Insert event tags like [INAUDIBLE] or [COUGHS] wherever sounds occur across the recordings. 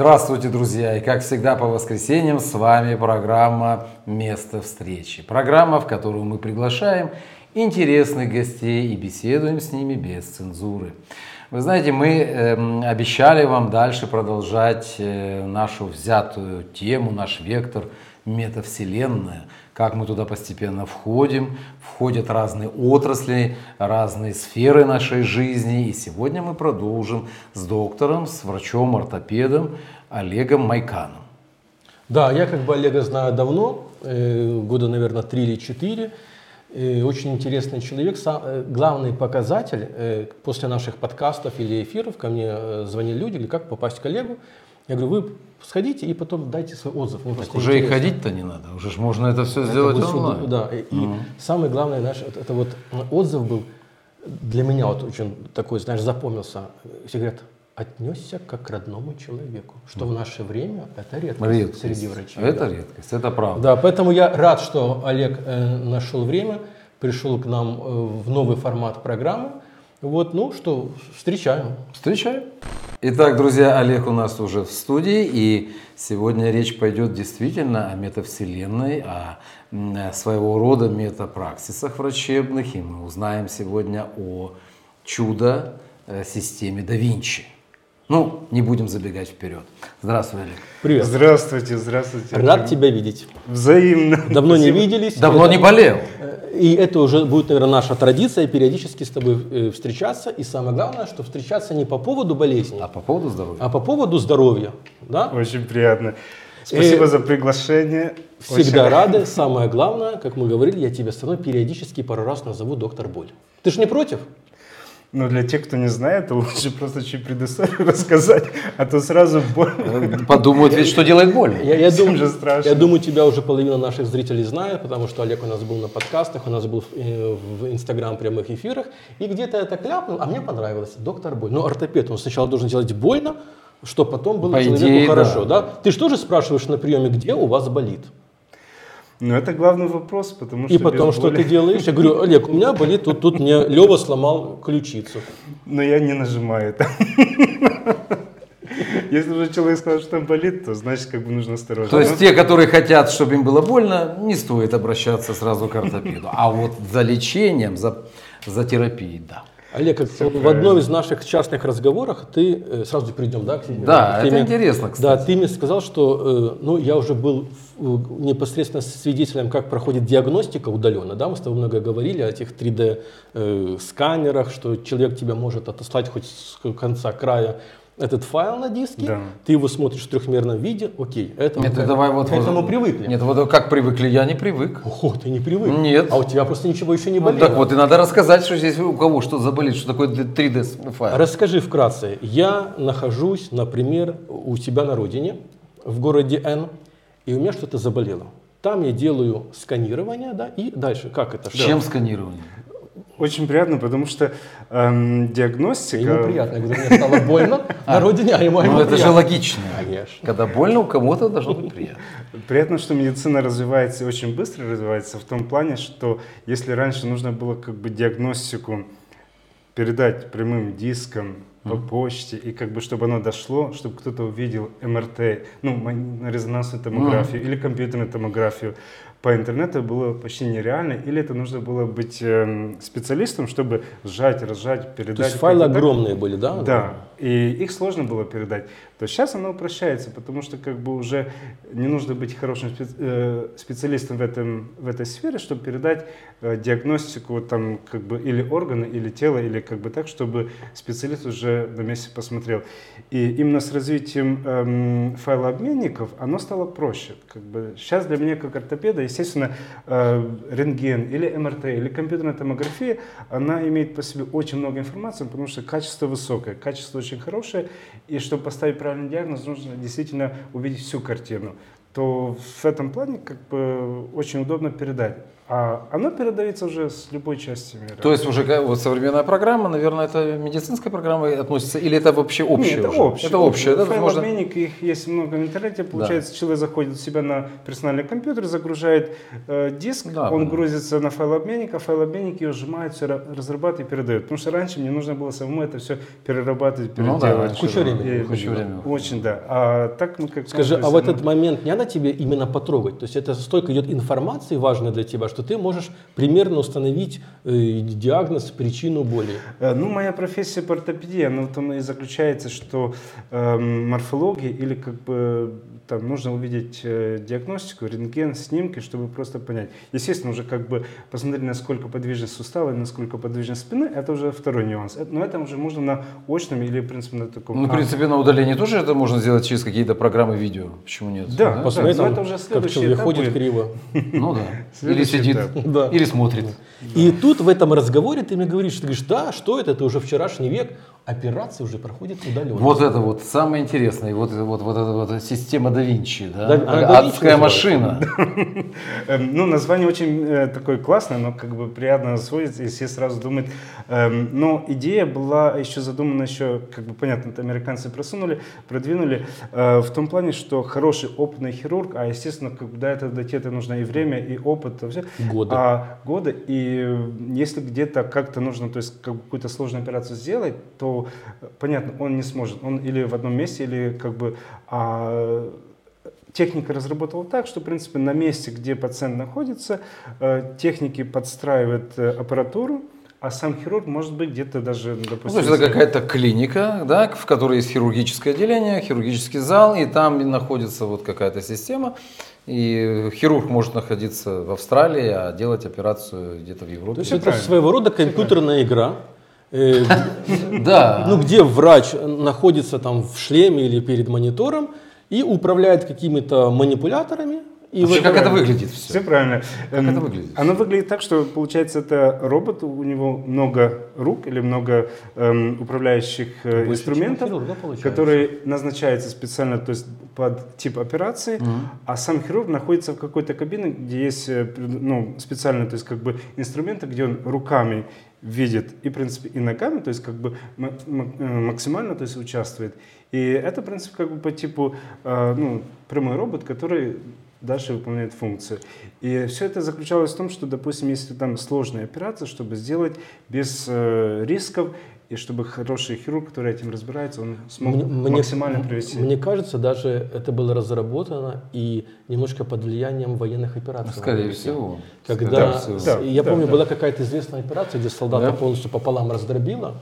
Здравствуйте, друзья! И как всегда по воскресеньям с вами программа «Место встречи». Программа, в которую мы приглашаем интересных гостей и беседуем с ними без цензуры. Вы знаете, мы э, обещали вам дальше продолжать э, нашу взятую тему, наш вектор метавселенная, как мы туда постепенно входим, входят разные отрасли, разные сферы нашей жизни. И сегодня мы продолжим с доктором, с врачом-ортопедом Олегом Майканом. Да, я как бы Олега знаю давно, э, года, наверное, три или четыре. Э, очень интересный человек. Э, главный показатель после наших подкастов или эфиров ко мне звонили люди, говорят, как попасть к коллегу. Я говорю, вы сходите и потом дайте свой отзыв. Мне так уже интересно. и ходить-то не надо, уже ж можно это все это сделать онлайн. Да, и, mm самое главное, знаешь, это, это вот отзыв был для меня вот очень такой, знаешь, запомнился. Все говорят, отнесся как к родному человеку, что в наше время это редкость, редкость. среди врачей. Это да. редкость, это правда. Да, поэтому я рад, что Олег э, нашел время, пришел к нам э, в новый формат программы. Вот, ну что, встречаем. Встречаем. Итак, друзья, Олег у нас уже в студии, и сегодня речь пойдет действительно о метавселенной, о своего рода метапраксисах врачебных, и мы узнаем сегодня о чудо-системе да Винчи. Ну, не будем забегать вперед. Здравствуй, Олег. Привет. Здравствуйте, здравствуйте. Рад тебя видеть. Взаимно. Давно Спасибо. не виделись. Давно это, не болел. И это уже будет, наверное, наша традиция периодически с тобой э, встречаться. И самое главное, что встречаться не по поводу болезни, а по поводу здоровья. А по поводу здоровья. Да? Очень приятно. Спасибо и за приглашение. Всегда Очень... рады. Самое главное, как мы говорили, я тебя все равно периодически пару раз назову доктор Боль. Ты же не против? Но для тех, кто не знает, лучше просто чуть предысторию [LAUGHS] рассказать, а то сразу больно. Подумают ведь, что делает больно. Я, я, думаю, же страшно. я думаю, тебя уже половина наших зрителей знает, потому что Олег у нас был на подкастах, у нас был в, э, в Инстаграм прямых эфирах, и где-то это кляпнул, а мне понравилось. Доктор Боль. Ну, ортопед, он сначала должен делать больно, что потом было По человеку идее, хорошо. Да. Да? Ты же тоже спрашиваешь на приеме, где у вас болит? Ну, это главный вопрос, потому что... И потом, что ты делаешь? Я говорю, Олег, у меня болит, тут, тут мне Лева сломал ключицу. Но я не нажимаю это. Если уже человек сказал, что там болит, то значит, как бы нужно осторожно. То есть те, которые хотят, чтобы им было больно, не стоит обращаться сразу к ортопеду. А вот за лечением, за, за терапией, да. Олег, в одном из наших частных разговорах ты, э, сразу перейдем, да, к теме? Да, к теме, это интересно, кстати. Да, ты мне сказал, что, э, ну, я уже был непосредственно свидетелем, как проходит диагностика удаленно, да, мы с тобой много говорили о этих 3D э, сканерах, что человек тебя может отослать хоть с конца края этот файл на диске, да. ты его смотришь в трехмерном виде, окей, это Нет, как, давай вот к этому вот, привыкли. Нет, вот как привыкли, я не привык. Ого, ты не привык? Нет. А у тебя просто ничего еще не болело. Ну, так вот, и надо рассказать, что здесь у кого что заболит, что такое 3D файл. Расскажи вкратце. Я нахожусь, например, у тебя на родине, в городе Н, и у меня что-то заболело. Там я делаю сканирование, да, и дальше, как это? Чем сканирование? Очень приятно, потому что эм, диагностика... Ему приятно, когда мне стало больно на родине, а ему Ну это же логично. Конечно. Когда больно, у кого-то должно быть приятно. Приятно, что медицина развивается, очень быстро развивается, в том плане, что если раньше нужно было как бы диагностику передать прямым диском, по почте, и как бы чтобы оно дошло, чтобы кто-то увидел МРТ, ну, резонансную томографию mm. или компьютерную томографию, по интернету было почти нереально, или это нужно было быть э, специалистом, чтобы сжать, разжать, передать. То есть файлы огромные были, да? Да, и их сложно было передать. То сейчас оно упрощается, потому что как бы уже не нужно быть хорошим э, специалистом в, этом, в этой сфере, чтобы передать э, диагностику там как бы или органа, или тела, или как бы так, чтобы специалист уже на месте посмотрел. И именно с развитием эм, файлообменников оно стало проще. Как бы сейчас для меня как ортопеда естественно, э, рентген или МРТ или компьютерная томография, она имеет по себе очень много информации, потому что качество высокое, качество очень хорошее, и чтобы поставить правильный диагноз, нужно действительно увидеть всю картину то в этом плане как бы очень удобно передать. А оно передается уже с любой части мира. То есть уже вот современная программа, наверное, это медицинская программа относится, или это вообще общее? Нет, это уже? общее. Это общее, да? Файл Можно- обменник, их есть много в интернете. Получается, человек заходит у себя на персональный компьютер, загружает э, диск, Да, он да. грузится на файлообменник, а файлообменник ее сжимает, все разрабатывает и передает. Потому что раньше мне нужно было самому это все перерабатывать, Ну да, переделывать. раньше Куча было. времени И- Куча времени. Очень, да. А так мы как Скажи, ну, а в этот ну, момент не надо тебе именно потрогать? То есть это столько идет информации важной для тебя, что ты можешь примерно установить э, диагноз, причину боли. Э, Ну, моя профессия по ортопедии, она в том и заключается, что эм, морфология или как бы там нужно увидеть э, диагностику, рентген, снимки, чтобы просто понять. Естественно, уже как бы посмотреть, насколько подвижность сустава и насколько подвижность спины, это уже второй нюанс. Это- Но это уже можно на очном или, в принципе, на таком... Ну, в А, принципе, на удалении тоже это можно сделать через какие-то программы видео. Почему нет? Да, Посмотри, но там, это уже как следующий человек этап ходит будет. криво. Ну да. [LAUGHS] Или сидит. [LAUGHS] Да. или смотрит. И тут в этом разговоре ты мне говоришь, ты говоришь, да, что это, это уже вчерашний век, операции уже проходят удаленно. Вот это вот самое интересное. Вот, вот, вот эта вот система да Винчи. Да? Да- а да Адская называется? машина. [LAUGHS] Эм, Ну, название очень э, такое классное, но как бы приятно сводится, и все сразу думают. эм, Но идея была еще задумана еще, как бы понятно, это американцы просунули, продвинули, э, в том плане, что хороший опытный хирург, а естественно, как бы до это нужно и время, и опыт, то всё. Годы. А, годы. И если где-то как-то нужно, то есть какую-то сложную операцию сделать, то понятно, он не сможет. Он или в одном месте, или как бы а, техника разработала так, что, в принципе, на месте, где пациент находится, э, техники подстраивают э, аппаратуру, а сам хирург может быть где-то даже, Ну, допустим... то есть это какая-то клиника, да, в которой есть хирургическое отделение, хирургический зал, и там находится вот какая-то система. И хирург может находиться в Австралии, а делать операцию где-то в Европе. То есть это своего рода компьютерная игра, [LAUGHS] Да. ну, где врач находится там в шлеме или перед монитором и управляет какими-то манипуляторами. И Вообще, как это выглядит все? Все правильно. Как Эм, это выглядит? Оно выглядит так, что получается это робот, у него много рук или много эм, управляющих э, Больше, инструментов, хирурга, получается. который назначается специально, то есть под тип операции, а сам хирург находится в какой-то кабине, где есть э, ну, специально, то есть как бы инструменты, где он руками видит и, в принципе, и ногами, то есть как бы э, максимально то есть, участвует. И это, в принципе, как бы по типу э, ну, прямой робот, который дальше выполняет функцию. И все это заключалось в том, что, допустим, если там сложная операция, чтобы сделать без э, рисков, и чтобы хороший хирург, который этим разбирается, он смог Мне- мне- максимально привести. Мне кажется, даже это было разработано и немножко под влиянием военных операций. Скорее всего. Когда. Да, я да, помню, да. была какая-то известная операция, где солдата Да. полностью пополам раздробила,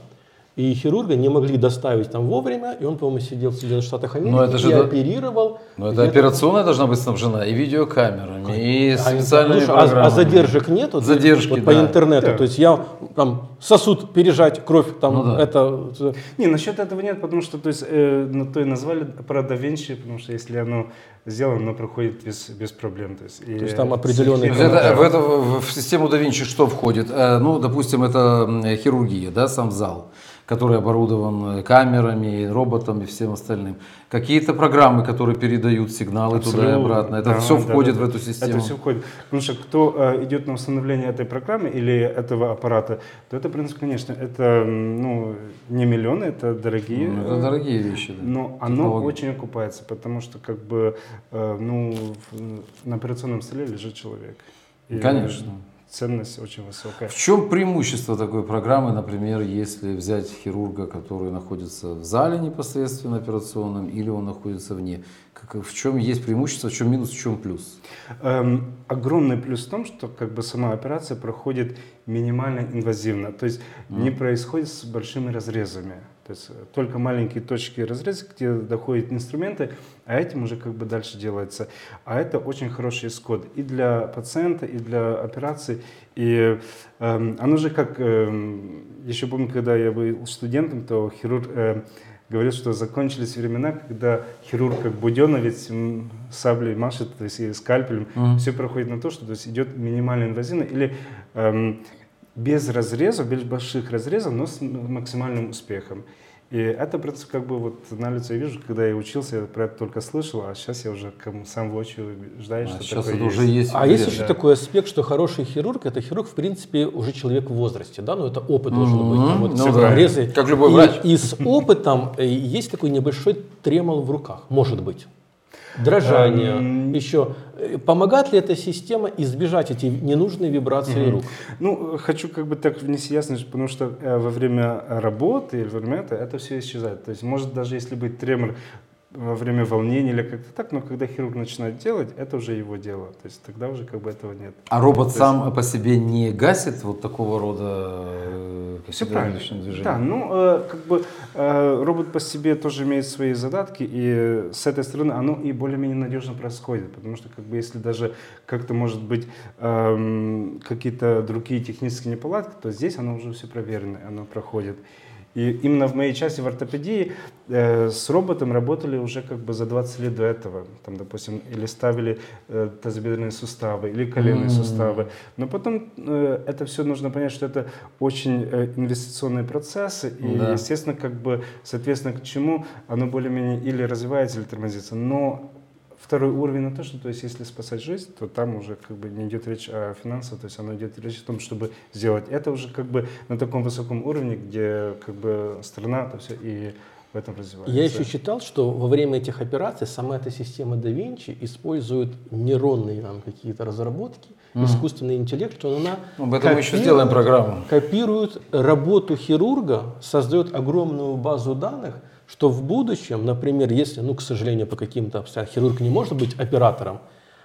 и хирурга не могли доставить там вовремя, и он, по-моему, сидел в Соединенных Штатах Америки Но это же и да- оперировал. Но это операционная должна быть снабжена и видеокамерами, и А, специальными слушай, а- программами. а, задержек нету? Задержки, вот по да. интернету. Да. То есть я там сосуд пережать, кровь там Ну да. это. Не, насчет этого нет, потому что то есть, э, на то и назвали аппарат да Винчи, потому что если оно сделано, оно проходит без, без проблем. То есть, и, То есть там определенные это, да. в, это, в в систему да Винчи что входит? Э, Ну, допустим, это хирургия, да, сам зал, который оборудован камерами, роботами и всем остальным. Какие-то программы, которые передают сигналы туда и Абсолютно. обратно. Это Да, все да, входит да, в эту систему. Это все входит. Потому что кто э, идет на установление этой программы или этого аппарата, то это, в принципе, конечно, это ну, не миллионы, это дорогие. Ну, это э, дорогие вещи. Да. Но оно Технологии. очень окупается, потому что как бы э, ну, в- на операционном столе лежит человек. И Конечно. Ценность очень высокая. В чем преимущество такой программы, например, если взять хирурга, который находится в зале непосредственно операционном, или он находится вне? Как, в чем есть преимущество, в чем минус, в чем плюс? Эм, огромный плюс в том, что как бы сама операция проходит минимально инвазивно, то есть не происходит с большими разрезами. То есть э, только маленькие точки разреза, где доходят инструменты, а этим уже как бы дальше делается. А это очень хороший исход и для пациента, и для операции. И эм, оно же как, эм, еще помню, когда я был студентом, то хирург э, говорил, что закончились времена, когда хирург как буденовец саблей машет, то есть и скальпелем, Мгм. все проходит на то, что то есть идет минимально инвазивно или эм, без разрезов, без больших разрезов, но с максимальным успехом. И это, в принципе, как бы вот на лицо я вижу, когда я учился, я про это только слышал, а сейчас я уже сам воочию убеждаюсь, А что сейчас такое это уже есть. А есть Да. еще такой аспект, что хороший хирург это хирург, в принципе, уже человек в возрасте, да, но это опыт должен быть. там вот Ну да. порезы. Как любой И- врач. И с опытом э, есть такой небольшой тремол в руках, может быть. Дрожание, Эм. еще. Э, Помогает ли эта система избежать эти ненужные вибрации рук? Ну, хочу как бы так внести ясность, потому что э, во время работы или во время этого это все исчезает. То есть, может, даже если быть тремор во время волнения или как-то так, но когда хирург начинает делать, это уже его дело. То есть тогда уже как бы этого нет. А робот То есть- сам по себе не гасит вот такого рода э, Все правильно. движения? Да, ну, э, как бы э, робот по себе тоже имеет свои задатки, и с этой стороны оно и более-менее надежно происходит, потому что, как бы, если даже как-то, может быть, эм, какие-то другие технические неполадки, то здесь оно уже все проверено, оно проходит. И именно в моей части в ортопедии э, с роботом работали уже как бы за 20 лет до этого. Там, допустим, или ставили э, тазобедренные суставы, или коленные М. суставы. Но потом э, это все нужно понять, что это очень э, инвестиционные процессы. И, Да. естественно, как бы, соответственно, к чему оно более-менее или развивается, или тормозится. Но второй уровень на то, что то есть, если спасать жизнь, то там уже как бы не идет речь о финансах, то есть оно идет речь о том, чтобы сделать это уже как бы на таком высоком уровне, где как бы страна то все и в этом развивается. Я еще читал, что во время этих операций сама эта система да Винчи использует нейронные там, какие-то разработки, искусственный интеллект, что она Ну, Об этом мы еще сделаем программу. копирует работу хирурга, создает огромную базу данных, что в будущем, например, если, ну, к сожалению, по каким-то обстоятельствам хирург не может быть оператором,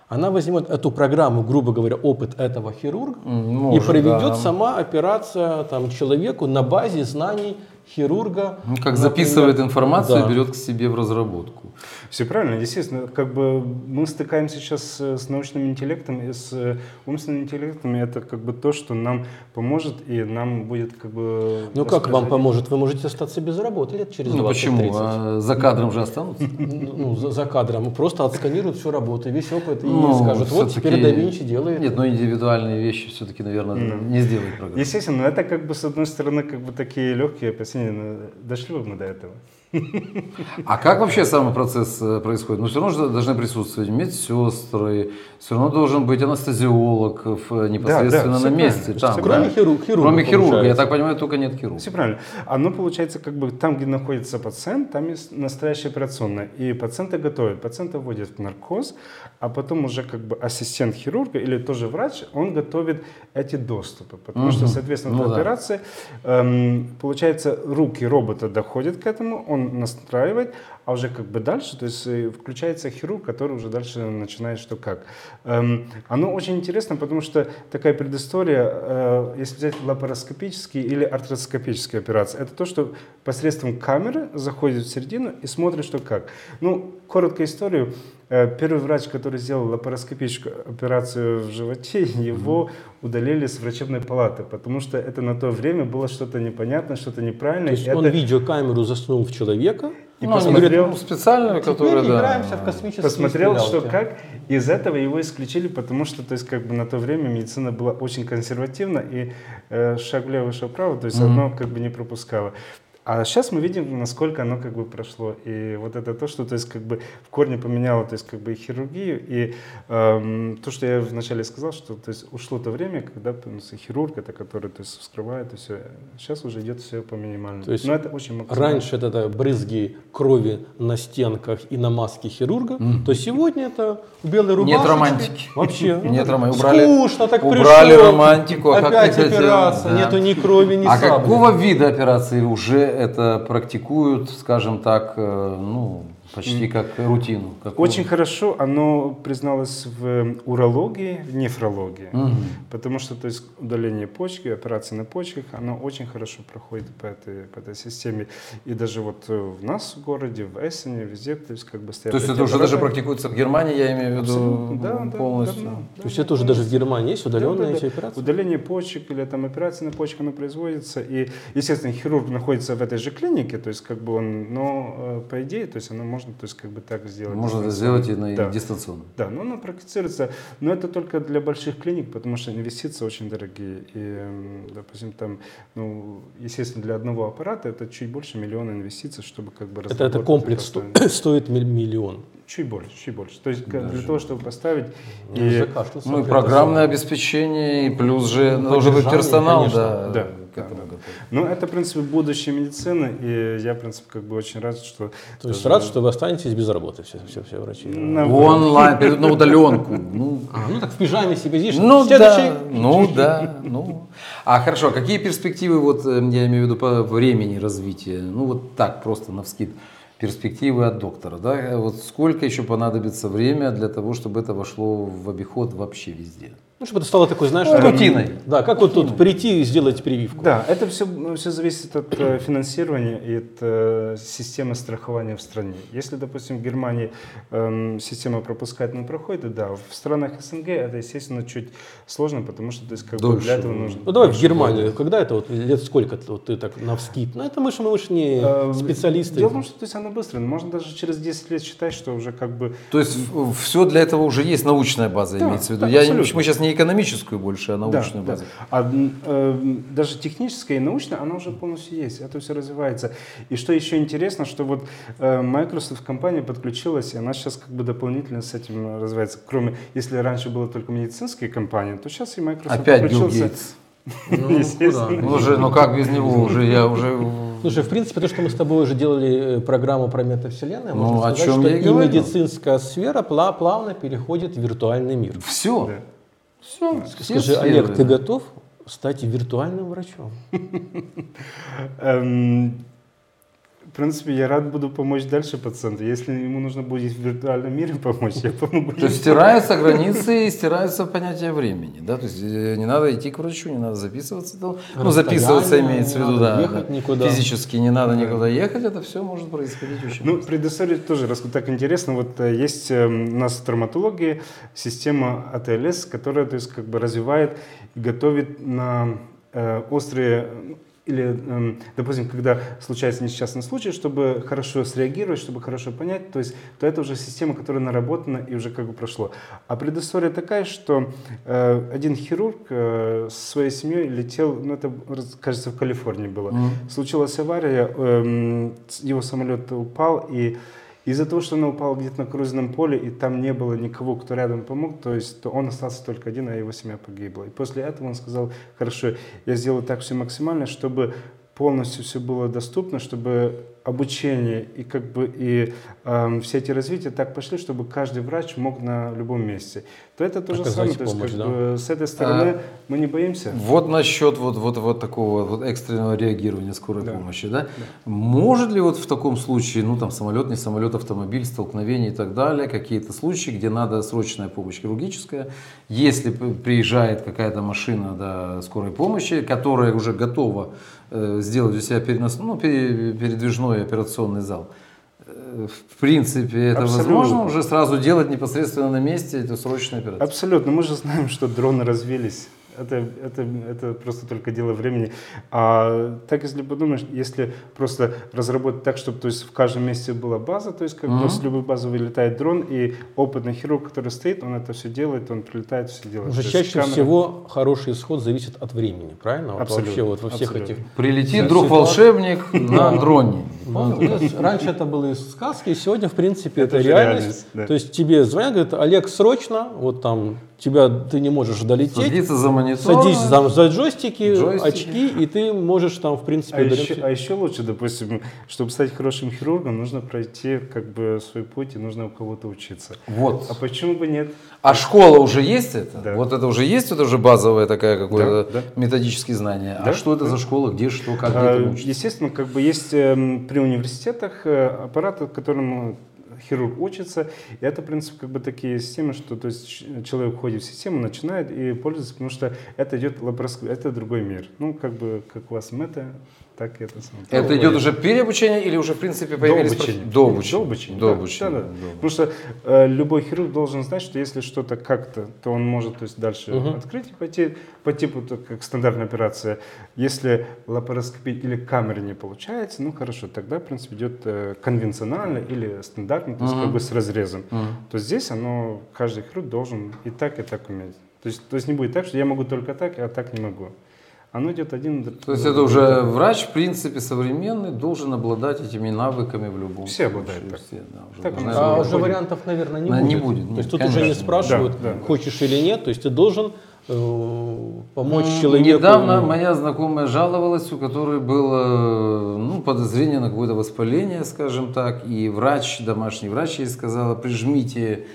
она возьмет эту программу, грубо говоря, опыт этого хирурга М, и может, проведет да. сама операция там, человеку на базе знаний хирурга. Ну, как например. записывает информацию Да. и берет к себе в разработку. Все правильно, естественно, как бы мы стыкаемся сейчас с научным интеллектом и с э, умственным интеллектом, и это как бы то, что нам поможет и нам будет как бы... Ну как вам поможет? Вы можете остаться без работы лет через 20-30. Ну почему? А за кадром же останутся. [LAUGHS] Ну, за, за кадром. Просто отсканируют всю работу, весь опыт и Ну, скажут, вот теперь да Винчи делает. Нет, но индивидуальные вещи все-таки, наверное, не сделает программа. Естественно, но это как бы с одной стороны как бы такие легкие опасения, но дошли бы мы до этого. А как вообще самый процесс э, происходит? Ну, все равно же должны присутствовать медсестры, все равно должен быть анестезиолог в- непосредственно всё на месте. там, Кроме да? хирург- хирурга, Кроме хирурга, я получается. так понимаю, только нет хирурга. Все правильно. Оно получается как бы там, где находится пациент, там есть настоящая операционная. И пациента готовят. Пациента вводят в наркоз, а потом уже как бы ассистент хирурга или тоже врач, он готовит эти доступы. Потому что, Мгм. соответственно, Ну да. операции, эм, получается, руки робота доходят к этому, он настраивает, а уже как бы дальше, то есть э, включается хирург, который уже дальше начинает что как. Эм, оно очень интересно, потому что такая предыстория, э, если взять лапароскопические или артроскопические операции, это то, что посредством камеры заходит в середину и смотрит, что как. Ну, короткую историю. Э, Первый врач, который сделал лапароскопическую операцию в животе, [LAUGHS] его удалили с врачебной палаты, потому что это на то время было что-то непонятное, что-то неправильное. То есть и он это- видеокамеру засунул в человека И Ну, посмотрел, ну, специальную, Теперь которая, да. играемся в космические посмотрел, что стрелялки. как. Из этого его исключили, потому что, то есть, как бы на то время медицина была очень консервативна и э, шаг влево, шаг вправо, то есть Мгм. одно как бы не пропускало. А сейчас мы видим, насколько оно как бы прошло. И вот это то, что то есть, как бы в корне поменяло то есть, как бы и хирургию. И эм, то, что я вначале сказал, что то есть, ушло то время, когда появился хирург, это который то есть, вскрывает и все. Сейчас уже идет все по минимальному. То есть Но это очень максимально. Раньше это, да, брызги крови на стенках и на маске хирурга, то сегодня это белые рубашки. Нет романтики. Вообще. [LAUGHS] Нет романтики. Убрали- Скучно так убрали романтику, а Опять операция, да. нету ни крови, ни А сабли. какого вида операции уже это практикуют, скажем так, э, ну, почти как рутину? Какую? Очень хорошо оно призналось в урологии, в нефрологии. Мгм. Потому что то есть, удаление почки, операции на почках, оно очень хорошо проходит по этой, по этой системе. И даже вот э, в нас в городе, в Эссене, везде, то есть как бы стоят То есть это уже даже практикуется в Германии, я имею в виду да, да, полностью. давно, То есть это уже даже в Германии есть удаленные Да, да, да. операции? Удаление почек или там операция на почках, оно производится. И, естественно, хирург находится в этой же клинике, то есть как бы он, но э, по идее, то есть оно может можно, то есть как бы так сделать. Можно это сделать и на Да. дистанционно. Да, но она практицируется, но это только для больших клиник, потому что инвестиции очень дорогие. И, допустим, там, ну, естественно, для одного аппарата это чуть больше миллиона инвестиций, чтобы как бы Это, это комплекс сто- [COUGHS] стоит миллион. Чуть больше, чуть больше. То есть как- для Даже. того, чтобы поставить Я и закашлялся. Ну и программное обеспечение, и плюс же должен быть персонал, конечно. да, Да, к да, этому да. готов. Ну, это, в принципе, будущее медицины, и я, в принципе, как бы очень рад, что... То есть рад, что вы останетесь без работы, все, все, все врачи. на- Онлайн, перейдут на удаленку. Ну, А, ну так в пижаме себе сидишь. Ну Следующий. да, ну да, ну. А хорошо, какие перспективы, вот э, я имею в виду по времени развития, ну вот так просто на вскид, перспективы от доктора, да, вот сколько еще понадобится время для того, чтобы это вошло в обиход вообще везде? Ну, чтобы это стало такой, знаешь, Ну, рутиной. Да, как вот тут прийти и сделать прививку. Да, это все, все зависит от э, финансирования и от э, системы страхования в стране. Если, допустим, в Германии эм, система пропускательная проходит, да, в странах СНГ это, естественно, чуть сложно, потому что то есть, как бы Дольше. для этого нужно... Ну давай в Германию. времени. Когда это вот лет сколько вот ты так на вскид? Ну это мы ж, мы ж не Э, специалисты. Дело в том, что то есть, оно быстро. Можно даже через 10 лет считать, что уже как бы... То есть все для этого уже есть научная база, Да, имеется в виду. да, Я, не- абсолютно. мы сейчас не экономическую больше, а научную Да, базу. да. А э, даже техническая и научная, она уже полностью есть, это все развивается. И что еще интересно, что вот э, Microsoft компания подключилась, и она сейчас как бы дополнительно с этим развивается. Кроме, если раньше было только медицинские компании, то сейчас и Microsoft Опять Билл подключился. Гейтс. [LAUGHS] Ну, естественно. куда? Ну, уже, ну как без него уже, я уже... Слушай, в принципе, то, что мы с тобой уже делали э, программу про метавселенную, Ну, можно о сказать, чем что я и говорил. медицинская сфера пла- плавно переходит в виртуальный мир. Все. Да. Все. Скажи, Олег, ты готов стать виртуальным врачом? В принципе, я рад буду помочь дальше пациенту. Если ему нужно будет в виртуальном мире [LAUGHS] помочь, я помогу. То есть стираются границы и стираются понятие времени, да, то есть э, не надо идти к врачу, не надо записываться, ну записываться имеется в виду, да, ехать да. никуда. физически не надо никуда ехать, это все может происходить очень Ну, предыстория тоже, раз так интересно, вот э, есть э, у нас в травматологии система АТЛС, которая, то есть, как бы развивает и готовит на острые или, эм, допустим, когда случается несчастный случай, чтобы хорошо среагировать, чтобы хорошо понять, то есть, то это уже система, которая наработана и уже как бы прошло. А предыстория такая, что э, один хирург э, со своей семьей летел, ну это, кажется, в Калифорнии было, Мгм. случилась авария, эм, его самолет упал, и из-за того, что он упал где-то на круизном поле, и там не было никого, кто рядом помог, то есть то он остался только один, а его семья погибла. И после этого он сказал, хорошо, я сделаю так все максимально, чтобы полностью все было доступно, чтобы обучение и как бы и эм, все эти развития так пошли, чтобы каждый врач мог на любом месте. То это то же самое, то есть помощь, как да. бы с этой стороны мы не боимся. Вот насчет вот, вот, вот такого вот экстренного реагирования скорой Да. помощи, да? Может ли вот в таком случае, ну там самолет, не самолет, автомобиль, столкновение и так далее, какие-то случаи, где надо срочная помощь хирургическая, если приезжает какая-то машина да, скорой помощи, которая уже готова э, сделать у себя перенос, ну, пере- передвижной операционный зал, э, в принципе, это Абсолютно. возможно уже сразу делать непосредственно на месте эту срочную операцию? Абсолютно. Мы же знаем, что дроны развились. Это, это, это просто только дело времени. А так, если подумаешь, если просто разработать так, чтобы то есть, в каждом месте была база, то есть как бы Мгм. с любой базы вылетает дрон, и опытный хирург, который стоит, он это все делает, он прилетает, все делает. Уже чаще камера- всего хороший исход зависит от времени, правильно? Вот Абсолютно, Вообще вот во всех абсолютно. этих Прилетит Вся друг ситуация- волшебник на дроне. Раньше это было сказки, и сегодня, в принципе, Это это, реальность. реальность, да. То есть тебе звонят, говорят, Олег, срочно, вот там, тебя, ты не можешь долететь, Садиться за монитор. садись за, за джойстики, Джойстики. очки, и ты можешь там, в принципе, А удалять еще, а еще лучше, допустим, чтобы стать хорошим хирургом, нужно пройти как бы свой путь, и нужно у кого-то учиться. Вот. А почему бы нет? А школа уже есть это? Да. Вот это уже есть, это уже базовое такая какое-то Да, да. методические знания. А Да, что это да. за школа, где что, как, где А, это учится? Естественно, как бы есть эм, при университетах э, аппараты, которым хирург учится, и это, в принципе, как бы такие системы, что то есть человек входит в систему, начинает и пользуется, потому что это идет лапароскоп, это другой мир. Ну, как бы, как у вас мета, так это самое. Это идет уже переобучение или уже в принципе появились... До обучения. До обучения. До обучения. До да, обучения, да, да. до. Потому что э, любой хирург должен знать, что если что-то как-то, то он может то есть, дальше открыть и пойти по типу, то, как стандартная операция. Если лапароскопия или камеры не получается, ну хорошо, тогда, в принципе, идет э, конвенционально или стандартно, то есть как бы с разрезом. То здесь оно, каждый хирург должен и так, и так уметь. То есть, то есть не будет так, что я могу только так, а так не могу. Оно идет один... То есть это уже врач, в принципе, современный, должен обладать этими навыками в любом Все случае. обладают так. Все, да, уже Так должны А уже вариантов, наверное, не будет. не будет, То есть тут уже не спрашивают, Да, да. хочешь или нет. То есть ты должен э, помочь М, человеку. Недавно моя знакомая жаловалась, у которой было ну, подозрение на какое-то воспаление, скажем так, и врач, домашний врач ей сказала, прижмите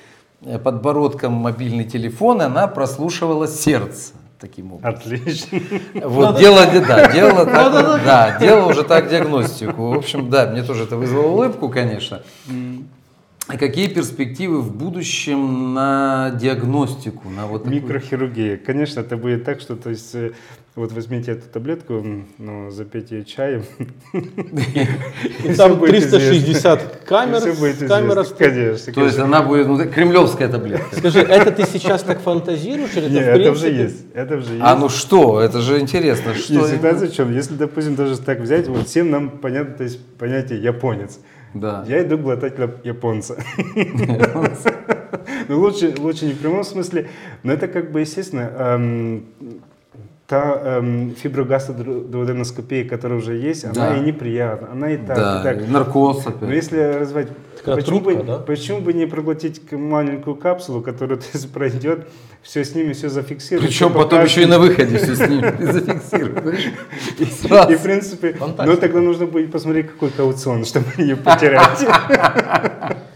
э, подбородком мобильный телефон, и она прослушивала сердце таким образом. Отлично. Вот дело, да, дело так, да, дело уже так диагностику. В общем, да, мне тоже это вызвало улыбку, конечно. А какие перспективы в будущем на диагностику, на вот такую- Микрохирургия. Конечно, это будет так, что то есть э, вот возьмите эту таблетку, м, ну, запейте ее чаем. И там будет 360 камер, Всё будет камера. Конечно. То есть она будет ну, кремлевская таблетка. Скажи, это ты сейчас так фантазируешь или Не, это уже принципе- есть. Это уже есть. А ну что, это же интересно. Что И именно? ситуация в чем? Если, допустим, даже так взять, вот всем нам понятно, то есть понятие японец. Да. Я иду глотать японца. Ну, лучше, лучше не в прямом смысле, но это как бы естественно. Та эм, фиброгастродуоденоскопия, которая уже есть, Да. она и неприятна, она и так, Да, и так. наркоз Но опять. если развивать, Такая почему, трубка, бы, да? почему бы не проглотить маленькую капсулу, которая [LAUGHS] то есть, пройдет, все с ними, все зафиксирует. Причем потом покажет. еще и на выходе все с ним [LAUGHS] и зафиксируешь. И И, в принципе, Фантастика. но тогда нужно будет посмотреть, какой кауцион, чтобы не потерять. [LAUGHS]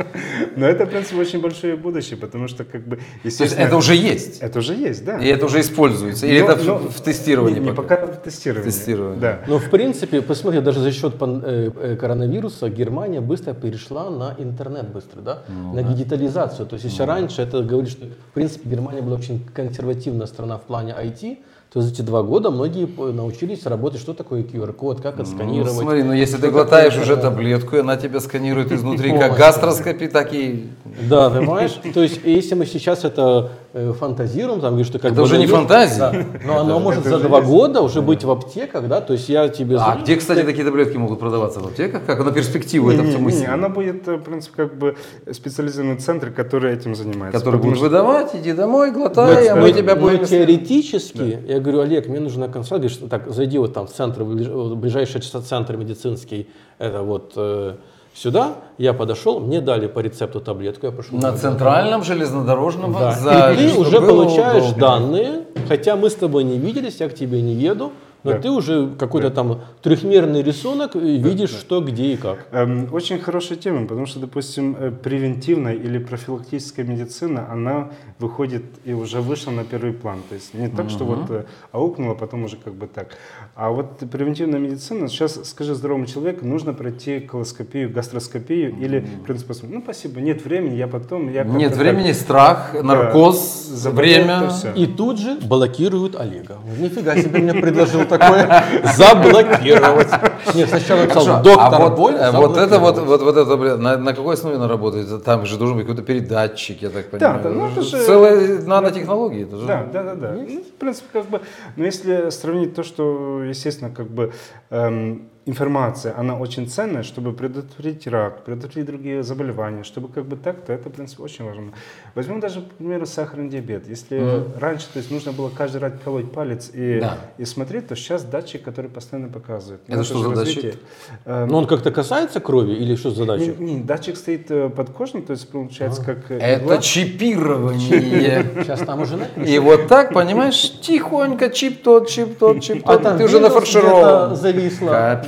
Но это, в принципе, очень большое будущее, потому что, как бы, То есть это уже есть. Это уже есть, да. И это уже используется. Или Но- это в- но- в тестировании Не, не, пока? пока в тестировании. Тестировании. Да. Но в принципе, посмотри, даже за счет э, э, коронавируса Германия быстро перешла на интернет быстро, да? Ну на дигитализацию. То есть если раньше это говорит, что в принципе Германия была очень консервативная страна в плане IT, то за эти два года многие научились работать, что такое QR-код, как Ну, отсканировать. смотри, ну если ты глотаешь такое уже таблетку, и она тебя сканирует [LAUGHS] изнутри как гастроскопи, так и... Да, понимаешь? То есть, если мы сейчас это э, фантазируем, там, говоришь, что как Это бы уже не фантазия. да, но оно может за два года уже быть в аптеках, да, то есть я тебе... А где, кстати, такие таблетки могут продаваться в аптеках? Как на перспективу это в Не, том не, и не, силе? она будет, э, в принципе, как бы специализированный центр, который этим занимается. Будут что- выдавать, иди домой, глотай, а мы тебя будем... теоретически, я говорю, Олег, мне нужна консультация, говоришь, так, зайди вот там в центр, в ближ- в ближайший центр медицинский, это вот э, сюда, я подошел, мне дали по рецепту таблетку, я пошел. На центральном железнодорожном Да. вокзале. И ты уже получаешь удобно. данные, хотя мы с тобой не виделись, я к тебе не еду, но Да. ты уже какой-то там трехмерный рисунок и видишь, что, где и как. Эм, Очень хорошая тема, потому что, допустим, э, превентивная или профилактическая медицина, она выходит и уже вышла на первый план. То есть не так, что вот э, аукнула, потом уже как бы так. А вот превентивная медицина, сейчас, скажи здоровому человеку, нужно пройти колоскопию, гастроскопию или, в принципе, ну, спасибо, нет времени, я потом, я Нет так». времени, страх, наркоз, Заболел, время. И тут же блокируют Олега. Нифига себе мне предложил такое [LAUGHS] заблокировать. Нет, сначала написал Хорошо, доктор а вот, Боль, э, вот это вот, заблокировать». вот, вот это, блин, на, на какой основе она работает? Там же должен быть какой-то передатчик, я так понимаю. да, ну, Это же Целая нанотехнология. Это же... Да, да, да, да. Ну, в принципе, как бы, но если сравнить то, что, естественно, как бы эм, информация, она очень ценная, чтобы предотвратить рак, предотвратить другие заболевания, чтобы как бы так, то это, в принципе, очень важно. Возьмем даже, к примеру, сахарный диабет. Если раньше, то есть нужно было каждый раз колоть палец и, Да. и смотреть, то сейчас датчик, который постоянно показывает. Это Ну, что за развитие. датчик? Эм, Но он как-то касается крови или что за задача? не, не, датчик стоит э, подкожник, то есть получается как э, Это игла. чипирование. [LAUGHS] Сейчас там уже написано. И вот так, понимаешь, тихонько, чип тот, чип тот, чип А тот. там Ты уже Windows нафаршировал.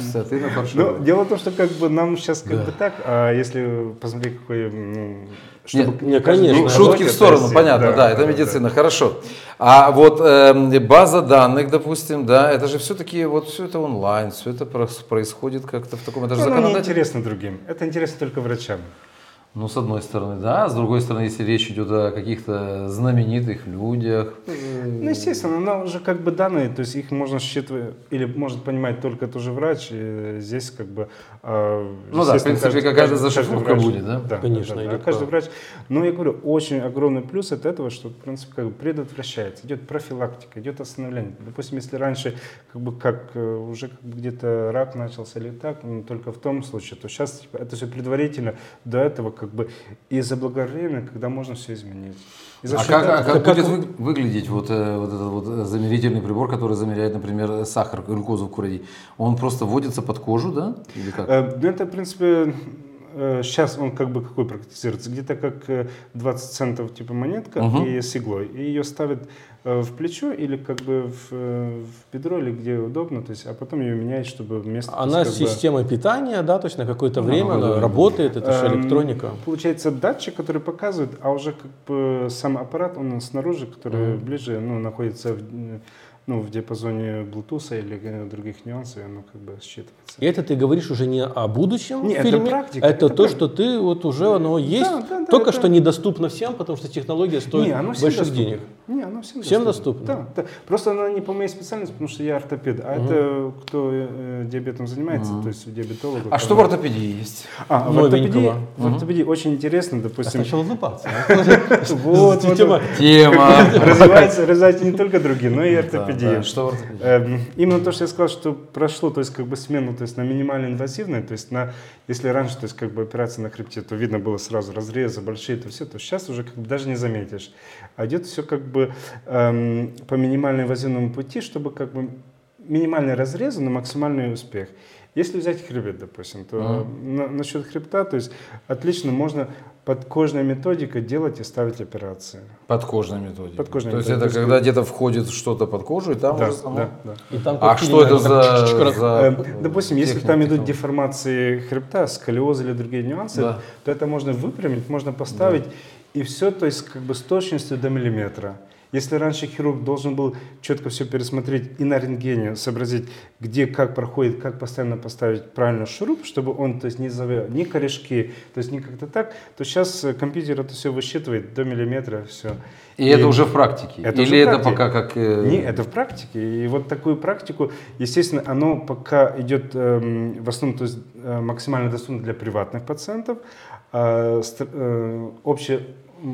Где-то зависло. Капец, а ты Ну, дело в том, что как бы нам сейчас как бы так, а если посмотреть, какой, ну, Нет, не, каждый конечно. Ну, шутки в сторону, все, понятно, да, это медицина, хорошо. А вот эм, база данных, допустим, да, это же все-таки вот все это онлайн, все это происходит как-то в таком, это же Ну, законодательно. интересно другим. Это интересно только врачам. Ну, с одной стороны, да. С другой стороны, если речь идет о каких-то знаменитых людях. Ну, естественно, но уже как бы данные, то есть их можно считывать, или может понимать только тоже врач, и здесь как бы... э, Ну да, в принципе, какая-то зашифровка будет, да? Да, Конечно, да, да, или каждый врач. Но я говорю, очень огромный плюс от этого, что, в принципе, как бы предотвращается, идет профилактика, идет остановление. Допустим, если раньше как бы как э, уже как бы где-то рак начался или так, ну, только в том случае, то сейчас типа, это все предварительно, до этого как бы и заблаговременно, когда можно все изменить. И за А счет как, а этого- как как будет вы- выглядеть вот, э, вот этот вот э, замерительный прибор, который замеряет, например, сахар, глюкозу в крови? Он просто вводится под кожу, да? Или как? Э, Ну, это, в принципе, сейчас он как бы какой практицируется? Где-то как э, 20 центов типа монетка Мгм. и с иглой. И ее ставят э, в плечо или как бы в, э, в бедро, или где удобно, то есть, а потом ее меняют, чтобы вместо... то Она с как бы, системой питания, да, то есть на какое-то время какое-то она время. работает, это же эм, электроника. Получается датчик, который показывает, а уже как бы сам аппарат, он снаружи, который Мгм. ближе, ну, находится в, э, ну, в диапазоне Bluetooth или э, других нюансов, и оно как бы считывается. И это ты говоришь уже не о будущем Не, это фильме, практика, а это, это то, практика. что ты вот уже оно есть, Да, да, да, только это- что недоступно всем, потому что технология стоит Не, оно всем больших доступно. денег. Не, оно всем, Всем доступно. доступно? Да, да. Просто она не по моей специальности, потому что я ортопед. А это кто э, диабетом занимается, то есть у диабетолога. А что в ортопедии есть? А, в ортопедии, в ортопедии очень интересно, допустим. Начал улыбаться. [LAUGHS] Вот, вот, Тема. Тема. [LAUGHS] Развивается, развивается не только другие, но и Да, ортопедия. да. Что в ортопедии? Эм, Именно то, что я сказал, что прошло, то есть как бы смену, то есть на минимально инвазивное, то есть на, если раньше, то есть как бы операция на хребте, то видно было сразу разрезы большие, то все, то сейчас уже как бы даже не заметишь. А идет все как бы эм, по минимально инвазивному пути, чтобы как бы минимальный разрез на максимальный успех. Если взять хребет, допустим, то на- насчет хребта, то есть отлично можно подкожной методикой делать и ставить операции. Подкожная методика. Подкожная То есть методика. это когда где-то входит что-то под кожу, и там Да, уже само... да, да. И там А что это за... за Эм, Допустим, если там идут деформации хребта, сколиозы или другие нюансы, Да. то это можно выпрямить, можно поставить, и все, то есть как бы с точностью до миллиметра. Если раньше хирург должен был четко все пересмотреть и на рентгене сообразить, где как проходит, как постоянно поставить правильно шуруп, чтобы он то есть, не завел ни корешки, то есть не как-то так, то сейчас э, компьютер это все высчитывает до миллиметра, все. И это уже в практике? Это Или это практике. пока как... э, Не, это в практике. И вот такую практику, естественно, оно пока идет эм, в основном, то есть э, максимально доступно для приватных пациентов. Э, обще- м,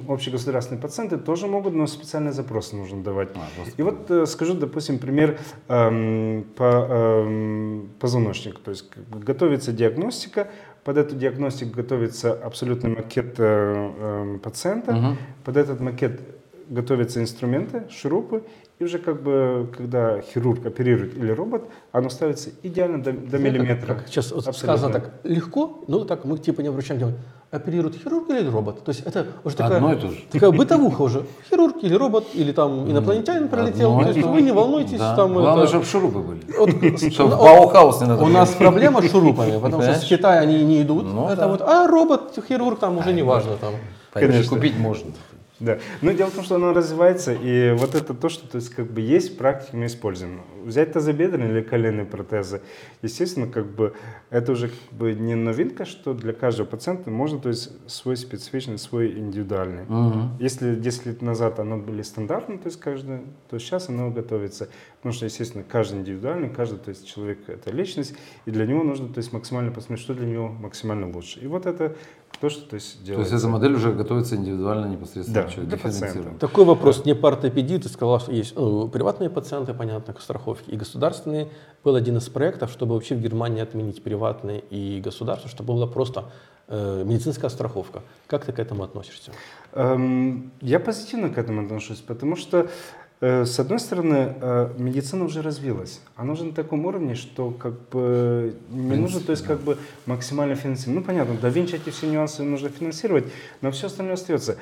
общегосударственные пациенты тоже могут, но специальные запросы нужно давать. А, И вот э, скажу, допустим, пример эм, по эм, позвоночнику. То есть готовится диагностика, под эту диагностику готовится абсолютный макет э, эм, пациента, Мгм. под этот макет готовятся инструменты, шурупы, и уже как бы, когда хирург оперирует или робот, оно ставится идеально до, до миллиметра. как- как сейчас вот сказано так легко, ну так мы типа не обращаем внимания. Оперирует хирург или робот? То есть это уже такая, Одно и то же. такая бытовуха уже. Хирург или робот, или там инопланетянин пролетел. Одно То есть вы не волнуйтесь. Да. Там Главное, это- чтобы шурупы были. Вот, Чтобы у- в Баухаус не надо. У нас проблема с шурупами, [LAUGHS] потому что с Китая они не идут. Ну это вот, а робот, хирург там уже не важно. Там. Конечно. купить можно. Да. Но дело в том, что оно развивается, и вот это то, что то есть, как бы есть в практике, мы используем. Взять тазобедренные или коленные протезы, естественно, как бы это уже как бы не новинка, что для каждого пациента можно, то есть свой специфичный, свой индивидуальный. Мгм. Если 10 лет назад оно были стандартны, то есть каждый, то сейчас оно готовится. Потому что, естественно, каждый индивидуальный, каждый то есть человек – это личность, и для него нужно то есть, максимально посмотреть, что для него максимально лучше. И вот это то, что то есть, То делается. есть эта модель уже готовится индивидуально непосредственно Да, человек, для пациента. Такой вопрос не по ортопедии. Ты сказала, что есть ну, приватные пациенты, понятно, страховки, и государственные. Был один из проектов, чтобы вообще в Германии отменить приватные и государственные, чтобы была просто э, медицинская страховка. Как ты к этому относишься? Эм, Я позитивно к этому отношусь, потому что, с одной стороны, э, медицина уже развилась. Она уже на таком уровне, что как бы не нужно, то есть как бы максимально финансировать. Ну, понятно, да Винчи эти все нюансы нужно финансировать, но все остальное остается.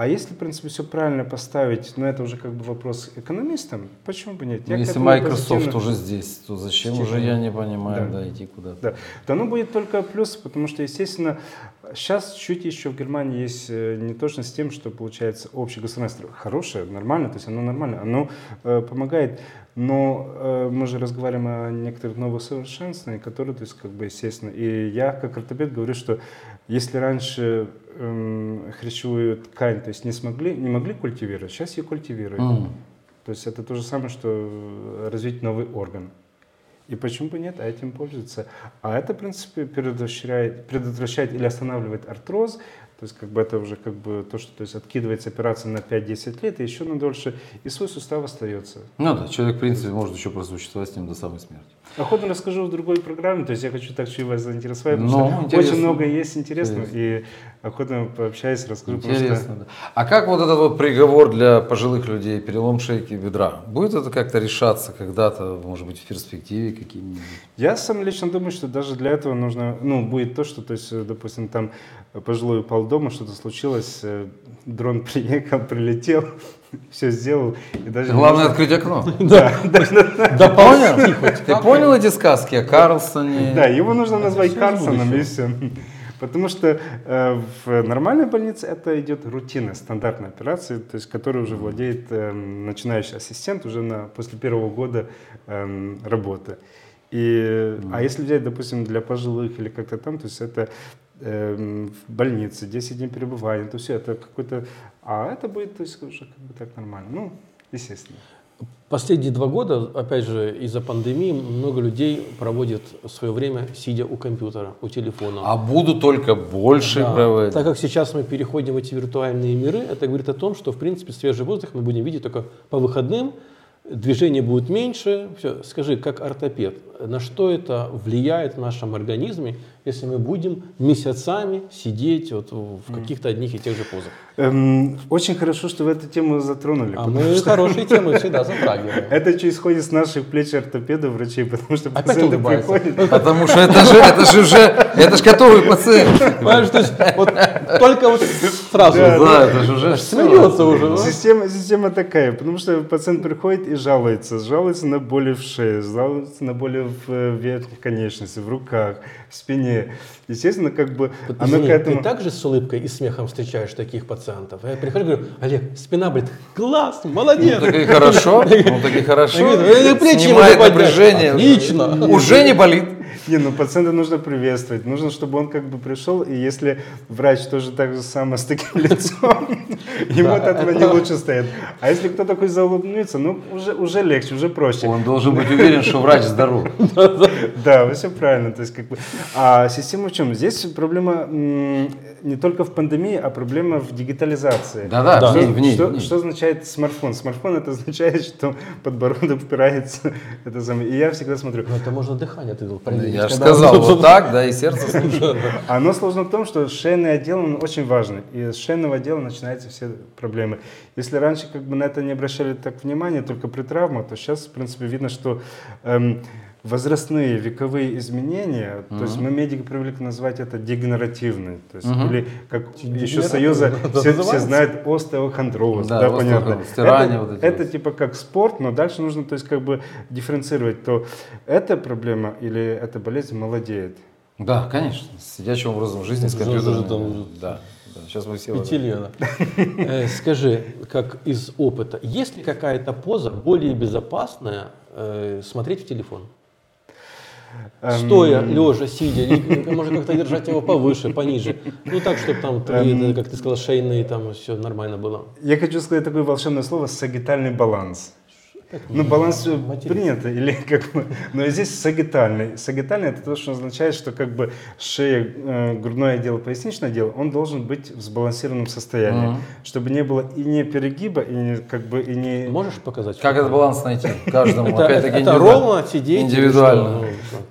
А если, в принципе, все правильно поставить, но это уже как бы вопрос экономистам, почему бы нет? Ну, Я если Microsoft позитивно- уже здесь, то зачем Типа, уже, я не понимаю, да. да, идти куда-то. Да, то оно будет только плюс, потому что, естественно, сейчас чуть еще в Германии есть э, неточность с тем, что получается общее государство хорошее, нормально, то есть оно нормально, оно э, помогает, но э, мы же разговариваем о некоторых новых совершенствованиях, которые, то есть, как бы, естественно, и я как ортопед говорю, что если раньше эм, хрящевую ткань, то есть не смогли, не могли культивировать, сейчас ее культивируют. М. То есть это то же самое, что э, развить новый орган. И почему бы нет, а этим пользуются. А это, в принципе, предотвращает, предотвращает или останавливает артроз. То есть как бы это уже как бы то, что то есть, откидывается операция на 5-10 лет и еще на дольше, и свой сустав остается. Ну да, человек, в принципе, может еще просуществовать с ним до самой смерти. Охотно расскажу в другой программе, то есть я хочу так чуть вас заинтересовать, потому Ну, что интересно. очень много есть интересного, и охотно пообщаюсь, расскажу, потому что Интересно, да. А как вот этот вот приговор для пожилых людей, перелом шейки бедра, будет это как-то решаться когда-то, может быть, в перспективе каким-нибудь? Я сам лично думаю, что даже для этого нужно, ну, будет то, что, то есть, э, допустим, там пожилой упал дома, что-то случилось, э, дрон [LAUGHS] приехал, прилетел, [LAUGHS] все сделал, и даже... Главное нужно- открыть окно. [LAUGHS] [LAUGHS] Да, да, да, Да понял? Ты понял эти сказки о Карлсоне? да, его нужно назвать Карсоном, и все. Потому что э, в нормальной больнице это идет рутина, стандартная операция, то есть которой уже владеет эм, начинающий ассистент уже на, после первого года эм, работы. И, А если взять, допустим, для пожилых или как-то там, то есть это в больнице, 10 дней пребывания, то все это какой-то... А это будет, то есть уже как бы так нормально. Ну, естественно. Последние два года, опять же, из-за пандемии, много людей проводит свое время сидя у компьютера, у телефона. А буду только больше Да. проводить. Так как сейчас мы переходим в эти виртуальные миры, это говорит о том, что, в принципе, свежий воздух мы будем видеть только по выходным, движение будет меньше. Все. Скажи, как ортопед, на что это влияет в нашем организме, если мы будем месяцами сидеть вот в каких-то одних и тех же позах? Эм, очень хорошо, что вы эту тему затронули. А мы что хорошие темы [LAUGHS] всегда затрагиваем. Это что исходит с наших плеч ортопедов, врачей, потому что Опять пациенты улыбается. приходят. Потому что это же, это же уже, это же готовый пациент. Понимаешь, то есть вот только вот сразу Да, это же уже смеется уже. ну. Система, система такая, потому что пациент приходит и жалуется. Жалуется на боли в шее, жалуется на боли в э, верхних конечностях, в руках, в спине. Естественно, как бы Вот, оно извини, к этому... Ты также с улыбкой и смехом встречаешь таких пациентов? Я прихожу и говорю, Олег, спина болит. Класс, молодец. Ну так и хорошо, ну так и хорошо. Я говорю, «Э, плечи Снимает могу поднять». напряжение. Отлично. Уже не болит. [LAUGHS] Не, ну пациента нужно приветствовать. Нужно, чтобы он как бы пришел, и если врач тоже так же самое с таким [LAUGHS] лицом, [LAUGHS] ему от этого не лучше стоит. А если кто такой заулыбнется, ну уже, уже легче, уже проще. Он должен быть уверен, что врач здоров. Да, все правильно. То есть, как бы, а система в чем? Здесь проблема не только в пандемии, а проблема в дигитализации. Да-да, Да. в ней, в ней, что, в ней. что означает смартфон? Смартфон это означает, что подбородок упирается. [LAUGHS] Это самое. И я всегда смотрю. Ну это можно дыхание ты проверить. Я же сказал, вот так, да, и сердце слушает. [LAUGHS] Оно сложно в том, что шейный отдел он очень важный. И с шейного отдела начинаются все проблемы. Если раньше как бы на это не обращали так внимания, только при травмах, то сейчас, в принципе, видно, что эм, возрастные вековые изменения, то есть мы медики привыкли назвать это дегенеративный, то есть или как еще [LAUGHS] Союза все, все знают остеохондроз, Да, да, понятно. стирание это, вот эти это вот. типа как спорт, но дальше нужно, то есть как бы дифференцировать, то эта проблема или эта болезнь молодеет. Да, конечно. С сидячим образом жизни, с компьютером. там Да, да. Сейчас мы все... Пяти лет. Э, Скажи, как из опыта, есть ли какая-то поза более безопасная э, смотреть в телефон? Эм, Стоя, лежа, сидя, может как-то держать его повыше, пониже. Ну так, чтобы там, Эм. как ты сказал, шейные, там все нормально было. Я хочу сказать такое волшебное слово сагитальный баланс. Ну, баланс принято, или [LAUGHS] как бы, но здесь сагитальный. Сагитальный это то, что означает, что как бы шея, э, грудной отдел, поясничный отдел, он должен быть в сбалансированном состоянии, чтобы не было и не перегиба, и не, как бы, и не... Можешь показать? Как этот баланс найти? Каждому, Это, опять-таки, это индивидуально. ровно сидеть? Индивидуально.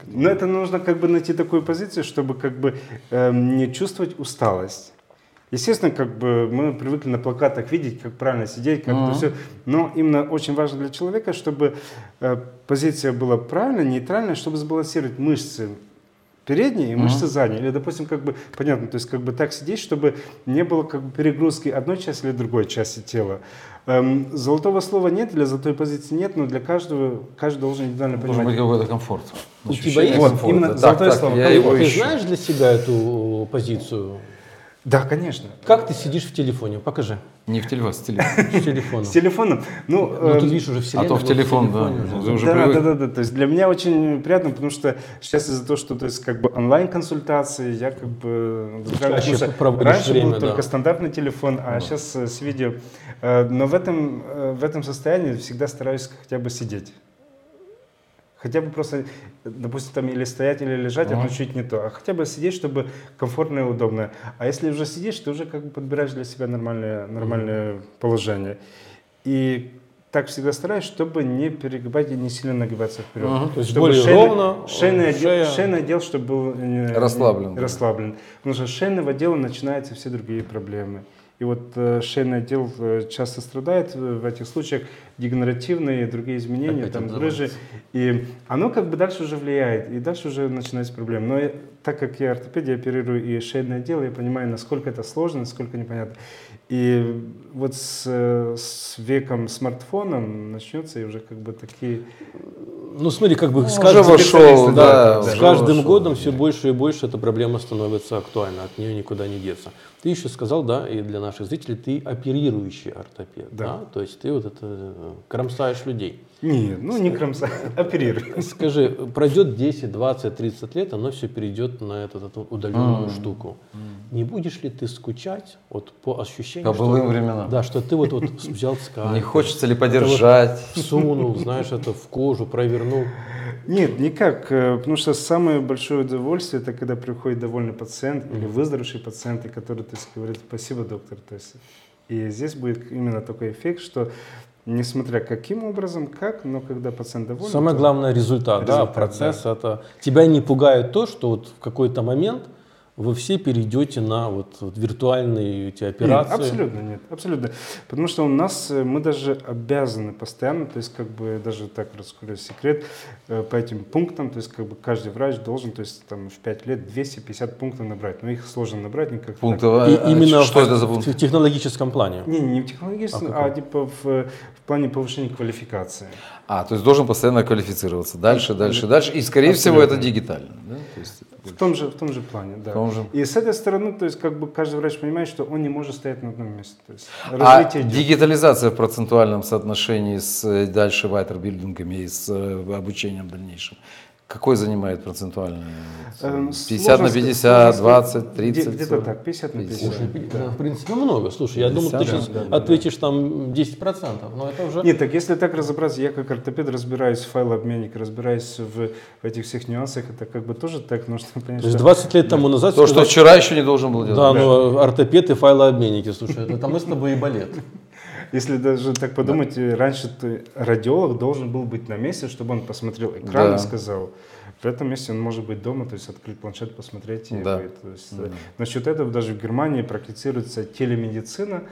Но это нужно как бы найти такую позицию, чтобы как бы эм, не чувствовать усталость. Естественно, как бы мы привыкли на плакатах видеть, как правильно сидеть, как это все. Но именно очень важно для человека, чтобы э, позиция была правильная, нейтральная, чтобы сбалансировать мышцы передней и мышцы задней. Или, допустим, как бы, понятно, то есть как бы так сидеть, чтобы не было как бы перегрузки одной части или другой части тела. Эм, золотого слова нет, для золотой позиции нет, но для каждого, каждый должен индивидуально Должен понимать. быть какой-то комфорт. У тебя есть? Вот, комфорта. именно Так, золотое так, слово. я Ты- его Ты ищу. знаешь для себя эту позицию? Да, конечно. Как ты сидишь в телефоне? Покажи. Не в телефон, с телефона. [LAUGHS] С телефоном. С телефоном. Ну, Ну, эм, тут видишь уже А вселенная. то в телефон, да. уже. Уже да, привык. да, да, да. То есть для меня очень приятно, потому что сейчас из-за того, что то есть как бы онлайн-консультации, я как бы Чаще проводишь раньше время, был да. только стандартный телефон, а сейчас с видео. Э, Но в этом э, в этом состоянии всегда стараюсь хотя бы сидеть. Хотя бы просто, допустим, там или стоять, или лежать, Ага. это чуть не то. А хотя бы сидеть, чтобы комфортно и удобно. А если уже сидишь, ты уже как бы подбираешь для себя нормальное, нормальное положение. И так всегда стараюсь, чтобы не перегибать и не сильно нагибаться вперед. Ага. То есть Чтобы более шейный- ровно, Шейный э, отдел, шея- шейный отдел, чтобы был э, Расслаблен, не- расслаблен. Потому что с шейного отдела начинаются все другие проблемы. И вот э, шейный отдел э, часто страдает в этих случаях дегенеративные другие изменения, Опять там грыжи. И оно как бы дальше уже влияет, и дальше уже начинаются проблемы. Но так как я ортопед, я оперирую и шейное отдел, я понимаю, насколько это сложно, насколько непонятно. И вот с, э, с веком смартфоном начнется и уже как бы такие Ну смотри, как бы с Уже каждым, вошел, да. да, с каждым вошел. годом все больше и больше эта проблема становится актуальна, от нее никуда не деться. Ты еще сказал, да, и для наших зрителей, ты оперирующий ортопед, да. Да. То есть ты вот это э, кромсаешь людей. Нет, ну не кромса, оперирую. Скажи, пройдет 10, 20, 30 лет, оно все перейдет на эту, эту удаленную штуку. Не будешь ли ты скучать вот, по ощущению, По былым что, временам. да, что ты вот, вот [LAUGHS] взял скальпель, Не хочется ли подержать? всунул, знаешь, это в кожу, провернул. Нет, никак, э, потому что самое большое удовольствие это когда приходит довольный пациент или выздоровевший пациент, и который то есть, говорит спасибо, доктор. То есть, и здесь будет именно такой эффект, что несмотря каким образом, как, но когда пациент доволен, Самое то- главное результат, да, Результат, процесс это. Тебя не пугает то, что вот в какой-то момент вы все перейдете на вот, вот виртуальные эти операции. Нет, абсолютно нет, абсолютно. Потому что у нас, э, мы даже обязаны постоянно, то есть как бы даже так раскрою секрет, э, по этим пунктам, то есть как бы каждый врач должен, то есть там в 5 лет 250 пунктов набрать. Но их сложно набрать никак. Пункты. а- И а именно Что в, это за в пункт? технологическом плане. Не, не в технологическом, А а, типа в, в плане повышения квалификации. А, то есть должен постоянно квалифицироваться. Дальше, дальше, дальше. И, скорее всего, это дигитально. да? То есть В том же, в том же плане, да. В том же. И с этой стороны, то есть как бы каждый врач понимает, что он не может стоять на одном месте. То есть А идет. дигитализация в процентуальном соотношении с э, дальше вайтербилдингами и с э, обучением дальнейшим, какой занимает процентуальный? Эм, 50 на сложно 50, сказать, 20, где- 30? Где-то 40? так, 50 на 50. Слушай, да, в принципе, много. Слушай, я думал, ты 50, сейчас да, да, да. ответишь там 10%, но это уже... Нет, так если так разобраться, я как ортопед разбираюсь в файлообменнике, разбираюсь в, в этих всех нюансах, это как бы тоже так нужно [LAUGHS] понять, То есть что 20 лет тому назад... То, что сказать, вчера еще не должен был делать. Да, ну ортопед и файлообменники, слушай, это мы с тобой и балет. Если даже так подумать, э, раньше ты, радиолог должен был быть на месте, чтобы он посмотрел экран Да. и сказал. В этом месте он может быть дома, то есть открыть планшет, посмотреть. и Да. то есть, э, Насчет этого даже в Германии практицируется телемедицина.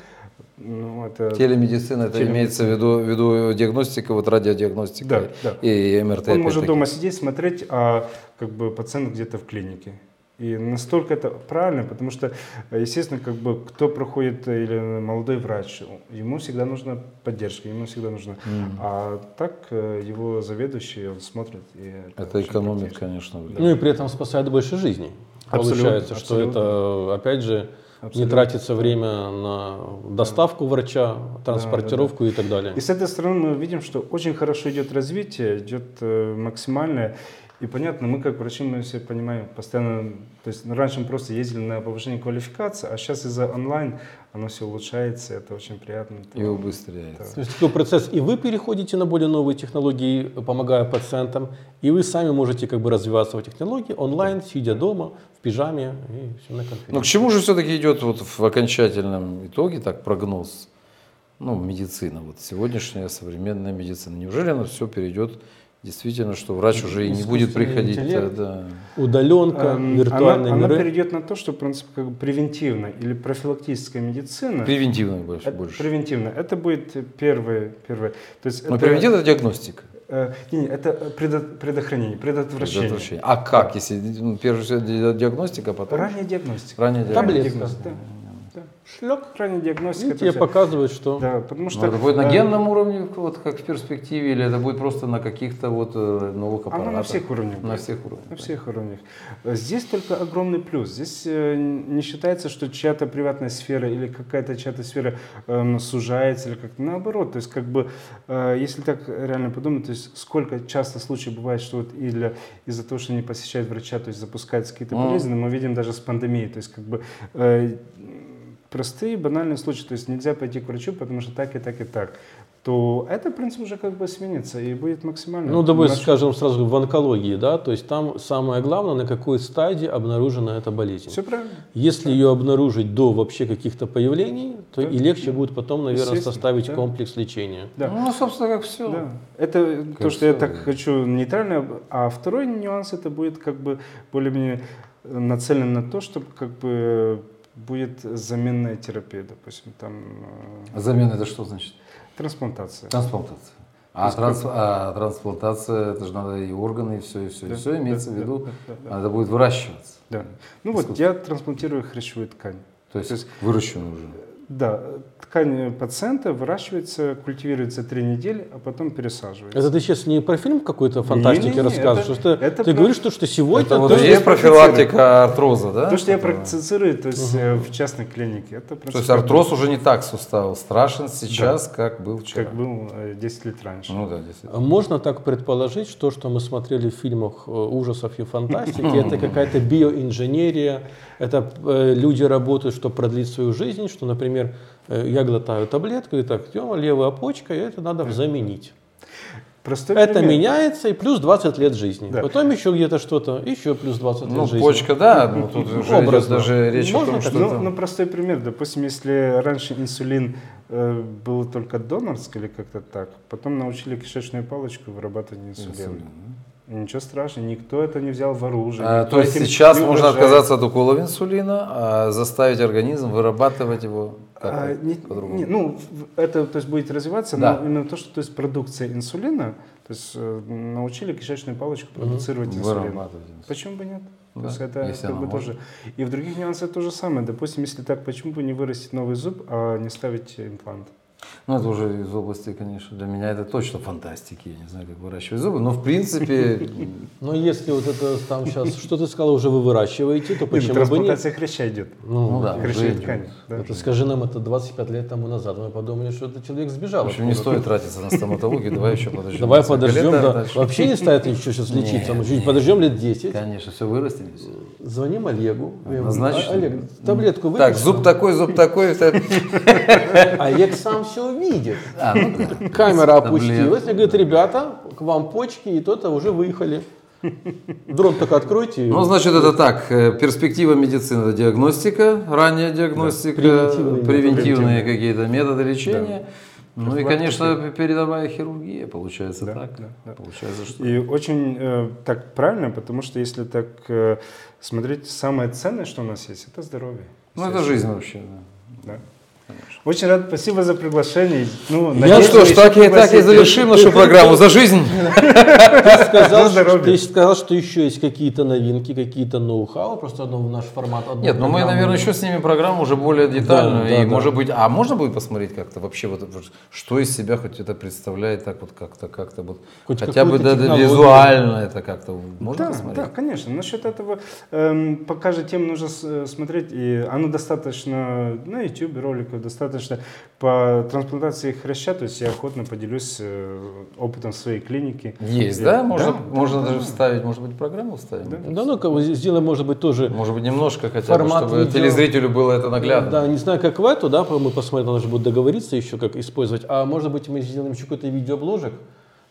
Ну, это... Телемедицина, это Телемедицина. имеется в виду, в виду диагностика, вот радиодиагностика Да, да. и МРТ. Он может дома сидеть, смотреть, а как бы пациент где-то в клинике. И настолько это правильно, потому что, э, естественно, как бы кто проходит э, или молодой врач, ему всегда нужна поддержка, ему всегда нужно. А так э, его заведующий, он смотрит. И Это очень экономит, конечно. время. Ну и при этом спасает больше жизней. Абсолютно, Получается, что абсолютно. это, опять же, не Абсолютно. тратится время на доставку врача, транспортировку и так далее. И с этой стороны мы видим, что очень хорошо идет развитие, идет максимальное. И понятно, мы как врачи, мы все понимаем, постоянно, то есть ну, раньше мы просто ездили на повышение квалификации, а сейчас из-за онлайн оно все улучшается, это очень приятно. И убыстряется. То есть такой процесс, и вы переходите на более новые технологии, помогая пациентам, и вы сами можете как бы развиваться в этих технологиях онлайн, сидя дома, в пижаме и все на Но к конференции. чему же все-таки идет вот в окончательном итоге так прогноз? Ну, медицина, вот сегодняшняя современная медицина. Неужели она все перейдет действительно, что врач уже и не будет приходить? интеллект. да, Удаленка, Эм, виртуальные она, она миры. перейдет на то, что, в принципе, как бы превентивная или профилактическая медицина. Превентивно больше. это больше. превентивно. Это будет первое, первое. То есть Но это- превентивная диагностика. Э, не, не, это предо- предохранение, предотвращение. Предотвращение. А как, если ну, ди- диагностика, а потом Ранняя диагностика. ранняя диагностика? Таблетка. Диагностика, Да, Шлек. да. Ранняя диагностика. И это тебе показывают, что... Да, потому что... это будет на генном уровне, вот как в перспективе, или это будет просто на каких-то вот э, новых аппаратах? Оно на всех уровнях. На будет. всех уровнях. На всех уровнях. Здесь только огромный плюс. Здесь э, не считается, что чья-то приватная сфера или какая-то чья-то сфера эм, сужается или как-то наоборот. То есть как бы, э, если так реально подумать, то есть сколько часто случаев бывает, что вот или из-за того, что не посещают врача, то есть запускаются какие-то болезни, мы видим даже с пандемией. То есть как бы э, простые банальные случаи, то есть нельзя пойти к врачу, потому что так и так и так то это, в принципе, уже как бы сменится и будет максимально. Ну, давай Наш- скажем сразу в онкологии, да, то есть там самое главное, на какой стадии обнаружена эта болезнь. Все правильно. Если ее обнаружить до вообще каких-то появлений, то Да. и легче будет потом, наверное, составить да. комплекс лечения. Да. Ну, собственно, как все. Да. Это то, Как что я всё, так да. хочу нейтрально. А второй нюанс это будет как бы более-менее нацелен на то, чтобы как бы будет заменная терапия, допустим, там э, Замена это что значит? трансплантация. Трансплантация. А, транс- а трансплантация, это же надо и органы, и все, и все, и Да, все да, имеется в да, виду, да, да, да. это будет выращиваться. Да. Ну вот, я трансплантирую хрящевую ткань. То есть, То есть- выращенную уже. Да, ткань пациента выращивается, культивируется три недели, а потом пересаживается. Это ты сейчас не про фильм какой-то фантастики Не-не-не, рассказываешь, это- что ты, это ты про- говоришь, что, что сегодня Это вот и есть профилактика артроза, да? То, что я практицирую, то есть э, в частной клинике, это То есть артроз уже не так сустав страшен сейчас, как был вчера. как был э, 10 лет раньше. Ну да, действительно. Можно так предположить, что, что мы смотрели в фильмах э, ужасов и фантастики, это какая-то биоинженерия, это э, люди работают, чтобы продлить свою жизнь, что, например, э, я глотаю таблетку, и так, Тёма, левая почка, и это надо заменить. Простой Это пример. меняется, и плюс 20 лет жизни. Да. Потом еще где-то что-то, еще плюс 20 Ну, лет жизни. почка, да, но тут уже идет Образно. даже речь о Можно том, так что... Ну, ну, простой пример. Допустим, если раньше инсулин э, был только донорский или как-то так, потом научили кишечную палочку вырабатывать инсулин. Инсулин, ничего страшного, никто это не взял в оружие. А, то есть сейчас можно отказаться от уколов инсулина, а заставить организм вырабатывать его А, не- по-другому. не, ну, это то есть, будет развиваться, Да. но именно то, что то есть, продукция инсулина, то есть э, научили кишечную палочку продуцировать инсулин. Вырабатывать инсулин. Почему бы нет? Да, То есть это если как бы тоже. И в других нюансах то же самое. Допустим, если так, почему бы не вырастить новый зуб, а не ставить имплант? Ну, это уже из области, конечно, для меня это точно фантастики. Я не знаю, как выращивать зубы, но в принципе, [LAUGHS] Но если вот это там сейчас, что ты сказал, уже вы выращиваете, то почему бы нет? хряща идет. ну да, идет. да. Это скажи нам это 25 лет тому назад. Мы подумали, что этот человек сбежал. В общем, не стоит тратиться на стоматологию, давай еще подождем. Давай подождем, а да. Вообще не стоит еще сейчас лечиться. Мы чуть подождем лет 10. Конечно, все вырастет. Звоним Олегу. А, Олег, таблетку выпей. Так, зуб такой, зуб такой. это- [LAUGHS] Олег сам все увидит. А, ну да. Камера опустилась. И говорит, ребята, к вам почки, и то-то уже выехали. Дрон только откройте. Ну, значит, это так. э, Перспектива медицины – это диагностика, ранняя диагностика, Превентивные превентивные какие-то методы лечения. Ну и, конечно, передовая хирургия, получается Да, так. да, да. Получается, что... И очень э, так правильно, потому что если так э, смотреть, самое ценное, что у нас есть, это здоровье. Ну, это жизнь вообще. да. Да. Очень рад, спасибо за приглашение. Ну, Ну надеюсь, что ж, так и, так и завершим нашу программу «За жизнь». Ты сказал, ты что еще есть какие-то новинки, какие-то ноу-хау, просто одно в наш формат. одну Нет, ну мы, наверное, еще снимем программу уже более детальную. Да, да, и, да. может быть, а можно будет посмотреть как-то вообще, вот, что из себя хоть это представляет, так вот как-то, как-то вот, Хоть хотя бы да, визуально это как-то можно Да, посмотреть? да, конечно. Насчет этого эм, пока же тем нужно э, смотреть, и оно достаточно на YouTube роликов, достаточно по трансплантации хряща, то есть я охотно поделюсь э, опытом своей клиники. Есть, да? Можно, да, можно да, даже да. вставить, может быть, программу вставить? Да, ну, как бы сделаем, может быть, тоже Может быть, немножко хотя Формат бы, чтобы видео. телезрителю было это наглядно. Да, не знаю, как в эту, да, мы посмотрим, надо же будет договориться еще, как использовать. А может быть, мы сделаем еще какой-то видеобложек,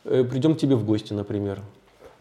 э, придем к тебе в гости, например,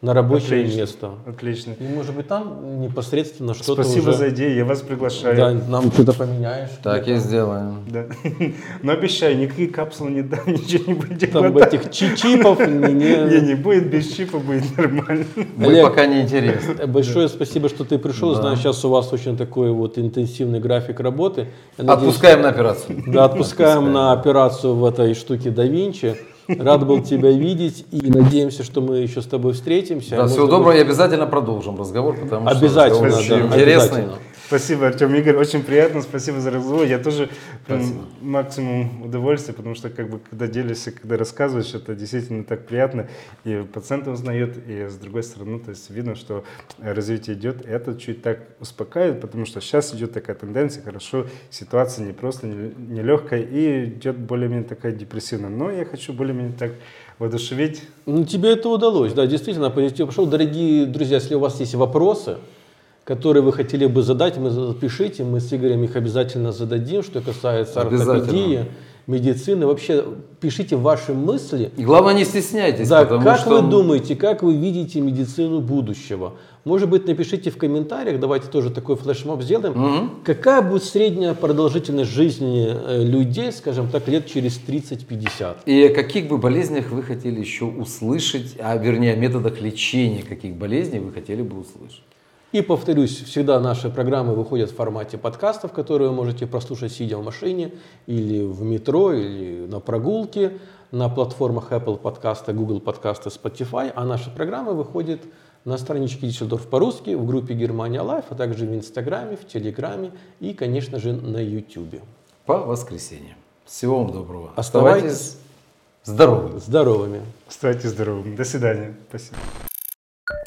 на рабочее Отлично. место. Отлично. И, может быть, там непосредственно что-то Спасибо уже... за идею, я вас приглашаю. Да, нам что-то поменяешь. Так и сделаем. Да. [LAUGHS] Но обещаю, никакие капсулы не дам, [LAUGHS] ничего не будет. Там хватать. этих чи- чипов [LAUGHS] не, Не, не... не будет, без чипа будет нормально. Олег. пока не интересны. Большое спасибо, что ты пришел. Да. Знаю, сейчас у вас очень такой вот интенсивный график работы. Я надеюсь, Отпускаем на операцию. Да, отпускаем Отпускаем. на операцию в этой штуке да Винчи. Рад был тебя видеть и надеемся, что мы еще с тобой встретимся. Да, Может всего доброго и обязательно продолжим разговор, потому что Обязательно, да, интересный. обязательно. Спасибо, Артем Игорь, очень приятно, спасибо за разговор. Я тоже прям максимум удовольствия, потому что как бы когда делишься, когда рассказываешь, это действительно так приятно. И пациент узнает, и с другой стороны, ну, то есть видно, что развитие идет. Это чуть так успокаивает, потому что сейчас идет такая тенденция, хорошо, ситуация не просто нелегкая и идет более-менее такая депрессивная. Но я хочу более-менее так воодушевить. Ну, тебе это удалось, да, действительно, позитив пошел. Дорогие друзья, если у вас есть вопросы, которые вы хотели бы задать, мы запишите, мы с Игорем их обязательно зададим, что касается ортопедии, медицины. Вообще, пишите ваши мысли. И главное, не стесняйтесь, Да, потому как что... вы думаете, как вы видите медицину будущего? Может быть, напишите в комментариях, давайте тоже такой флешмоб сделаем. Мгм. Какая будет средняя продолжительность жизни э, людей, скажем так, лет через 30-50? И о каких бы болезнях вы хотели еще услышать, а вернее о методах лечения каких болезней вы хотели бы услышать? И повторюсь, всегда наши программы выходят в формате подкастов, которые вы можете прослушать сидя в машине или в метро, или на прогулке на платформах Apple Podcasts, Google Podcasts, Spotify. А наши программы выходят на страничке Düsseldorf по-русски, в группе Германия Live, а также в Инстаграме, в Телеграме и, конечно же, на Ютубе. По воскресеньям. Всего вам доброго. Оставайтесь Оставайтесь здоровыми. Здоровыми! Оставайтесь здоровыми. До свидания. Спасибо.